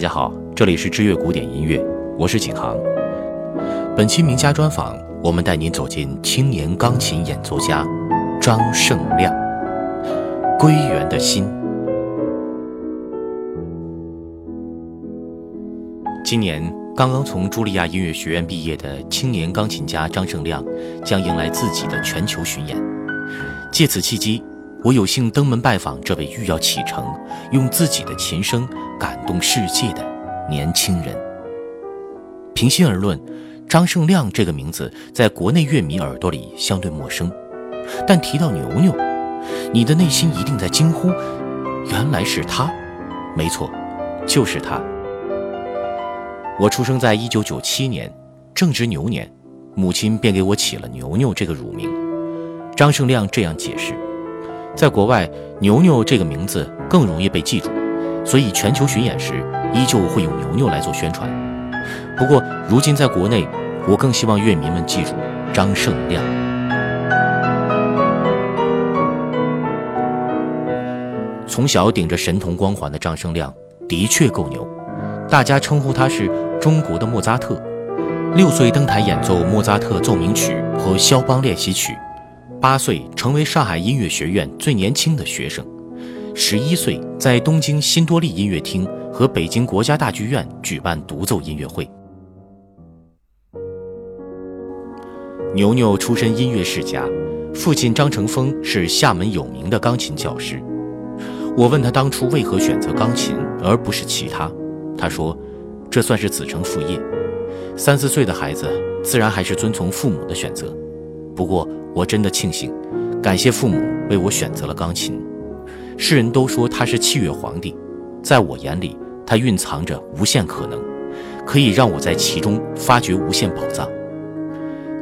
大家好，这里是知乐古典音乐，我是景航。本期名家专访，我们带您走进青年钢琴演奏家张胜亮。归元的心。今年刚刚从茱莉亚音乐学院毕业的青年钢琴家张胜亮，将迎来自己的全球巡演。借此契机，我有幸登门拜访这位欲要启程，用自己的琴声。感动世界的年轻人。平心而论，张胜亮这个名字在国内乐迷耳朵里相对陌生，但提到牛牛，你的内心一定在惊呼：原来是他！没错，就是他。我出生在一九九七年，正值牛年，母亲便给我起了牛牛这个乳名。张胜亮这样解释：在国外，牛牛这个名字更容易被记住。所以，全球巡演时依旧会用牛牛来做宣传。不过，如今在国内，我更希望乐迷们记住张胜亮。从小顶着神童光环的张胜亮的确够牛，大家称呼他是中国的莫扎特。六岁登台演奏莫扎特奏鸣曲和肖邦练习曲，八岁成为上海音乐学院最年轻的学生。十一岁，在东京新多利音乐厅和北京国家大剧院举办独奏音乐会。牛牛出身音乐世家，父亲张成峰是厦门有名的钢琴教师。我问他当初为何选择钢琴而不是其他，他说：“这算是子承父业。三四岁的孩子自然还是遵从父母的选择。不过我真的庆幸，感谢父母为我选择了钢琴。”世人都说他是器乐皇帝，在我眼里，他蕴藏着无限可能，可以让我在其中发掘无限宝藏。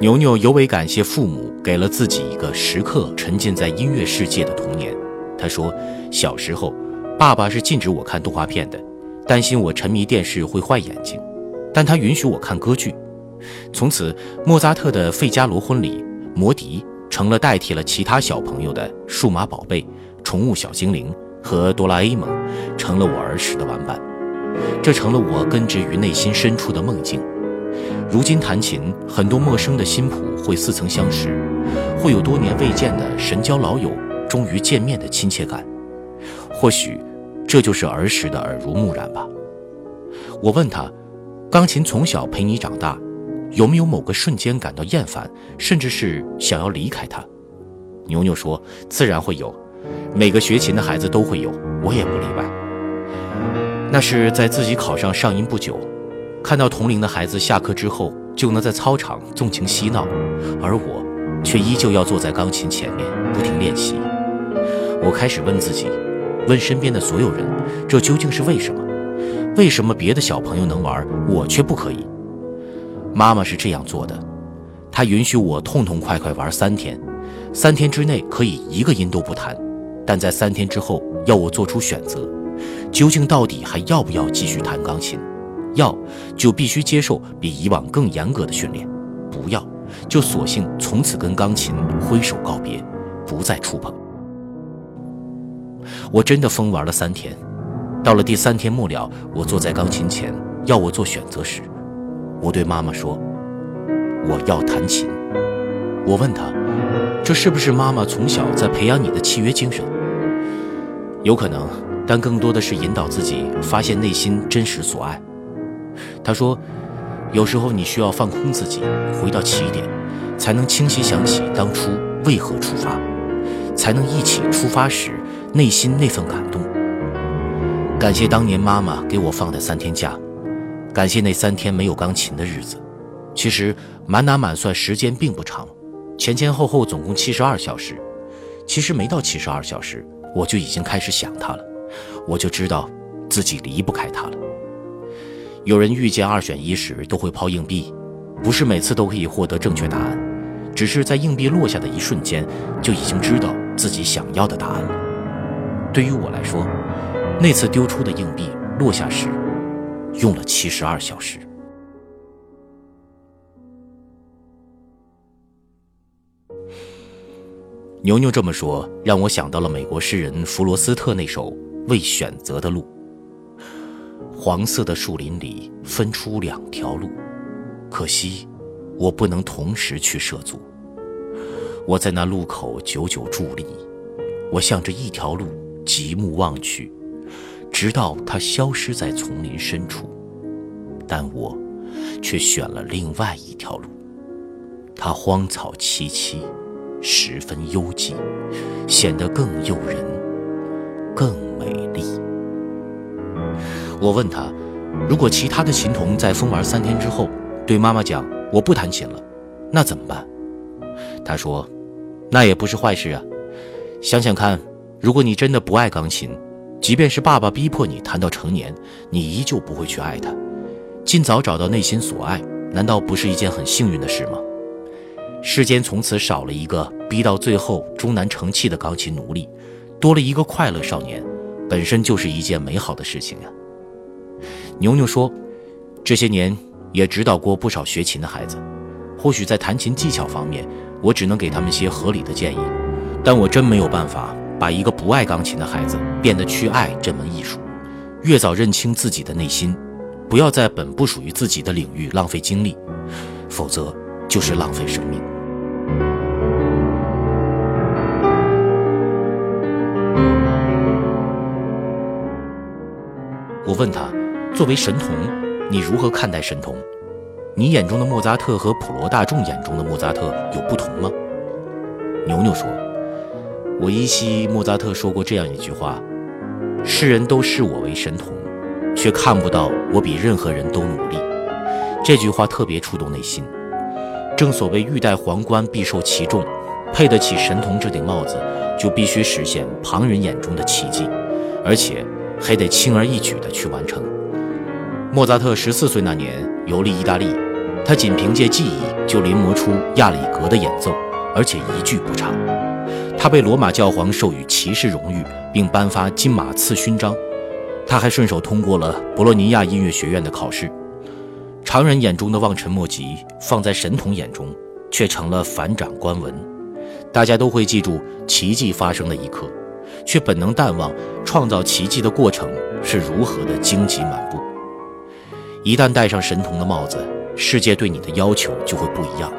牛牛尤为感谢父母给了自己一个时刻沉浸在音乐世界的童年。他说，小时候，爸爸是禁止我看动画片的，担心我沉迷电视会坏眼睛，但他允许我看歌剧。从此，莫扎特的《费加罗婚礼》《魔笛》成了代替了其他小朋友的数码宝贝。宠物小精灵和哆啦 A 梦成了我儿时的玩伴，这成了我根植于内心深处的梦境。如今弹琴，很多陌生的新谱会似曾相识，会有多年未见的神交老友终于见面的亲切感。或许，这就是儿时的耳濡目染吧。我问他，钢琴从小陪你长大，有没有某个瞬间感到厌烦，甚至是想要离开他？牛牛说，自然会有。每个学琴的孩子都会有，我也不例外。那是在自己考上上音不久，看到同龄的孩子下课之后就能在操场纵情嬉闹，而我却依旧要坐在钢琴前面不停练习。我开始问自己，问身边的所有人，这究竟是为什么？为什么别的小朋友能玩，我却不可以？妈妈是这样做的，她允许我痛痛快快玩三天，三天之内可以一个音都不弹。但在三天之后，要我做出选择，究竟到底还要不要继续弹钢琴？要，就必须接受比以往更严格的训练；不要，就索性从此跟钢琴挥手告别，不再触碰。我真的疯玩了三天，到了第三天末了，我坐在钢琴前，要我做选择时，我对妈妈说：“我要弹琴。”我问她：“这是不是妈妈从小在培养你的契约精神？”有可能，但更多的是引导自己发现内心真实所爱。他说：“有时候你需要放空自己，回到起点，才能清晰想起当初为何出发，才能忆起出发时内心那份感动。感谢当年妈妈给我放的三天假，感谢那三天没有钢琴的日子。其实满打满算时间并不长，前前后后总共七十二小时。其实没到七十二小时。”我就已经开始想他了，我就知道自己离不开他了。有人遇见二选一时都会抛硬币，不是每次都可以获得正确答案，只是在硬币落下的一瞬间就已经知道自己想要的答案了。对于我来说，那次丢出的硬币落下时，用了七十二小时。牛牛这么说，让我想到了美国诗人弗罗斯特那首《未选择的路》。黄色的树林里分出两条路，可惜我不能同时去涉足。我在那路口久久伫立，我向着一条路极目望去，直到它消失在丛林深处。但我却选了另外一条路，它荒草萋萋，十分幽寂，显得更诱人，更美丽。我问他，如果其他的琴童在疯玩三天之后，对妈妈讲我不弹琴了，那怎么办？他说。那也不是坏事啊，想想看，如果你真的不爱钢琴，即便是爸爸逼迫你谈到成年，你依旧不会去爱他。尽早找到内心所爱，难道不是一件很幸运的事吗？世间从此少了一个逼到最后终难成器的钢琴奴隶，多了一个快乐少年，本身就是一件美好的事情呀。牛牛说，这些年也指导过不少学琴的孩子，或许在弹琴技巧方面。我只能给他们些合理的建议，但我真没有办法把一个不爱钢琴的孩子变得去爱这门艺术。越早认清自己的内心，不要在本不属于自己的领域浪费精力，否则就是浪费生命。我问他，作为神童，你如何看待神童？你眼中的莫扎特和普罗大众眼中的莫扎特有不同吗？牛牛说：“我依稀莫扎特说过这样一句话：世人都视我为神童，却看不到我比任何人都努力。这句话特别触动内心。正所谓欲戴皇冠必受其重，配得起神童这顶帽子，就必须实现旁人眼中的奇迹，而且还得轻而易举地去完成。莫扎特十四岁那年游历意大利。”他仅凭借记忆就临摹出亚里格的演奏，而且一句不差。他被罗马教皇授予骑士荣誉，并颁发金马刺勋章。他还顺手通过了博洛尼亚音乐学院的考试。常人眼中的望尘莫及，放在神童眼中却成了反掌观文。大家都会记住奇迹发生的一刻，却本能淡忘创造奇迹的过程是如何的荆棘满布。一旦戴上神童的帽子，世界对你的要求就会不一样。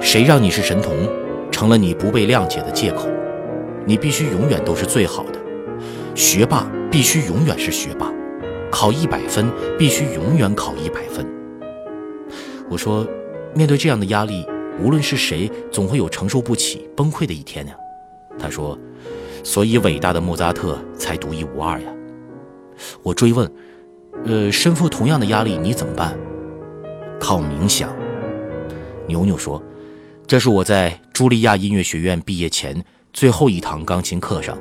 谁让你是神童，成了你不被谅解的借口。你必须永远都是最好的，学霸必须永远是学霸，考一百分必须永远考一百分。我说，面对这样的压力，无论是谁，总会有承受不起、崩溃的一天呀。他说，所以伟大的莫扎特才独一无二呀。我追问，呃，身负同样的压力，你怎么办？靠冥想，牛牛说：“这是我在茱莉亚音乐学院毕业前最后一堂钢琴课上，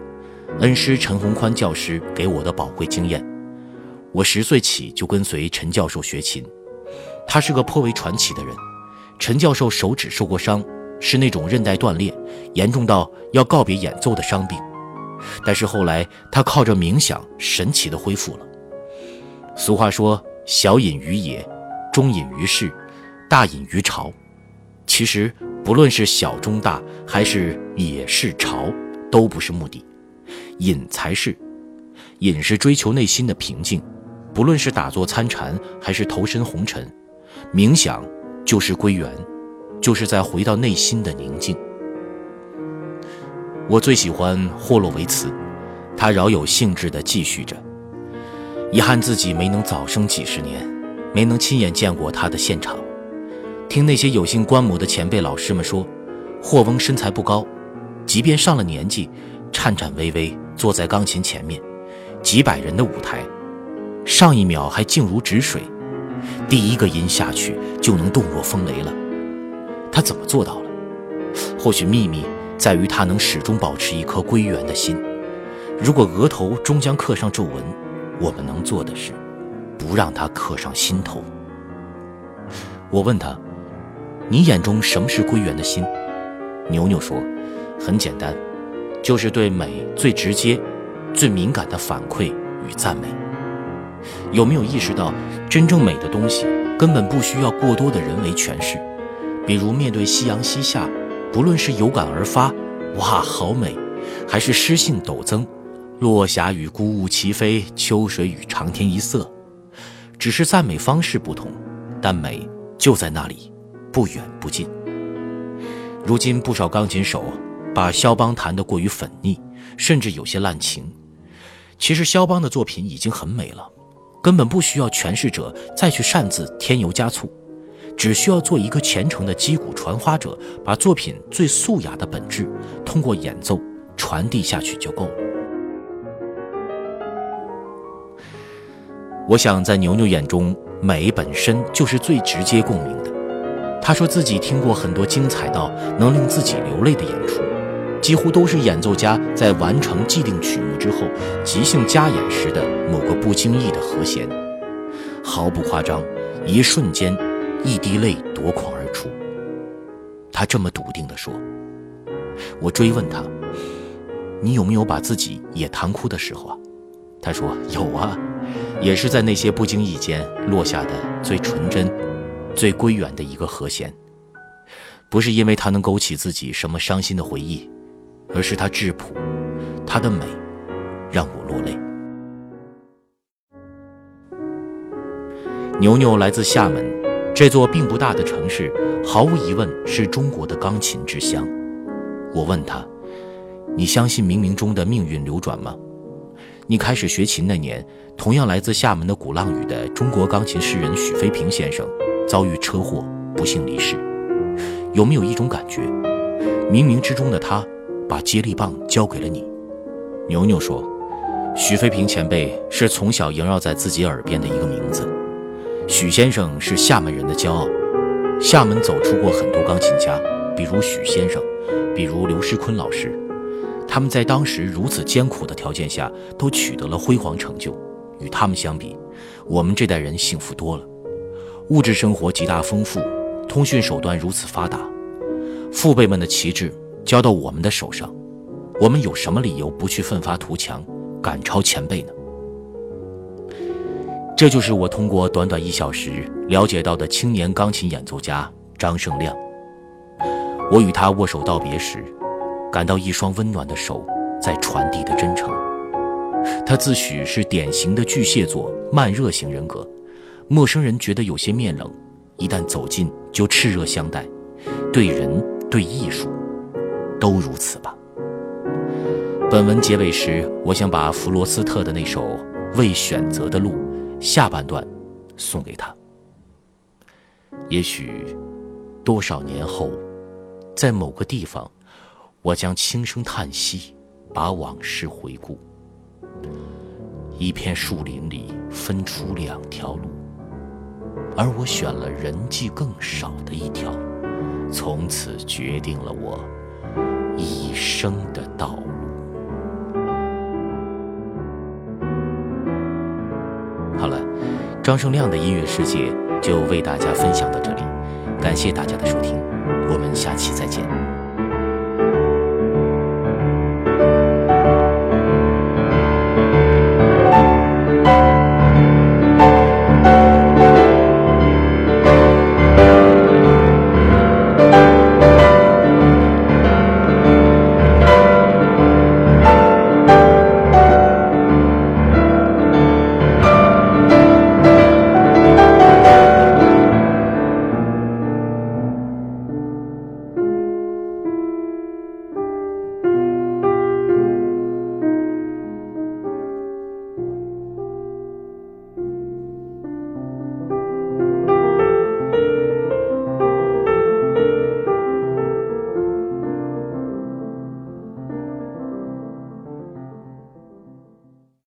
恩师陈宏宽教师给我的宝贵经验。我十岁起就跟随陈教授学琴，他是个颇为传奇的人。陈教授手指受过伤，是那种韧带断裂，严重到要告别演奏的伤病。但是后来他靠着冥想，神奇的恢复了。俗话说：小隐于野。”中隐于市，大隐于朝。其实，不论是小中大，还是野是朝，都不是目的，隐才是。隐是追求内心的平静。不论是打坐参禅，还是投身红尘，冥想就是归元，就是在回到内心的宁静。我最喜欢霍洛维茨，他饶有兴致地继续着。遗憾自己没能早生几十年。没能亲眼见过他的现场，听那些有幸观摩的前辈老师们说，霍翁身材不高，即便上了年纪，颤颤巍巍坐在钢琴前面，几百人的舞台，上一秒还静如止水，第一个音下去就能动若风雷了。他怎么做到了？或许秘密在于他能始终保持一颗归元的心。如果额头终将刻上皱纹，我们能做的是。不让他刻上心头。我问他：“你眼中什么是归元的心？”牛牛说：“很简单，就是对美最直接、最敏感的反馈与赞美。有没有意识到，真正美的东西根本不需要过多的人为诠释？比如面对夕阳西下，不论是有感而发，哇，好美，还是诗兴陡增，落霞与孤鹜齐飞，秋水与长天一色。只是赞美方式不同，但美就在那里，不远不近。如今不少钢琴手把肖邦弹得过于粉腻，甚至有些滥情。其实肖邦的作品已经很美了，根本不需要诠释者再去擅自添油加醋，只需要做一个虔诚的击鼓传花者，把作品最素雅的本质通过演奏传递下去就够了。我想，在牛牛眼中，美本身就是最直接共鸣的。他说自己听过很多精彩到能令自己流泪的演出，几乎都是演奏家在完成既定曲目之后即兴加演时的某个不经意的和弦，毫不夸张，一瞬间，一滴泪夺眶而出。他这么笃定地说。我追问他：“你有没有把自己也弹哭的时候啊？”他说：“有啊。”也是在那些不经意间落下的最纯真、最归远的一个和弦，不是因为它能勾起自己什么伤心的回忆，而是它质朴，它的美让我落泪。牛牛来自厦门，这座并不大的城市，毫无疑问是中国的钢琴之乡。我问他：“你相信冥冥中的命运流转吗？”你开始学琴那年，同样来自厦门的鼓浪屿的中国钢琴诗人许飞平先生遭遇车祸，不幸离世。有没有一种感觉，冥冥之中的他把接力棒交给了你？牛牛说，许飞平前辈是从小萦绕在自己耳边的一个名字。许先生是厦门人的骄傲，厦门走出过很多钢琴家，比如许先生，比如刘世坤老师。他们在当时如此艰苦的条件下，都取得了辉煌成就。与他们相比，我们这代人幸福多了。物质生活极大丰富，通讯手段如此发达，父辈们的旗帜交到我们的手上，我们有什么理由不去奋发图强，赶超前辈呢？这就是我通过短短一小时了解到的青年钢琴演奏家张胜亮。我与他握手道别时。感到一双温暖的手在传递的真诚。他自诩是典型的巨蟹座慢热型人格，陌生人觉得有些面冷，一旦走近就炽热相待。对人对艺术，都如此吧。本文结尾时，我想把弗罗斯特的那首《未选择的路》下半段送给他。也许，多少年后，在某个地方。我将轻声叹息，把往事回顾。一片树林里分出两条路，而我选了人迹更少的一条，从此决定了我一生的道路。好了，张胜亮的音乐世界就为大家分享到这里，感谢大家的收听，我们下期再见。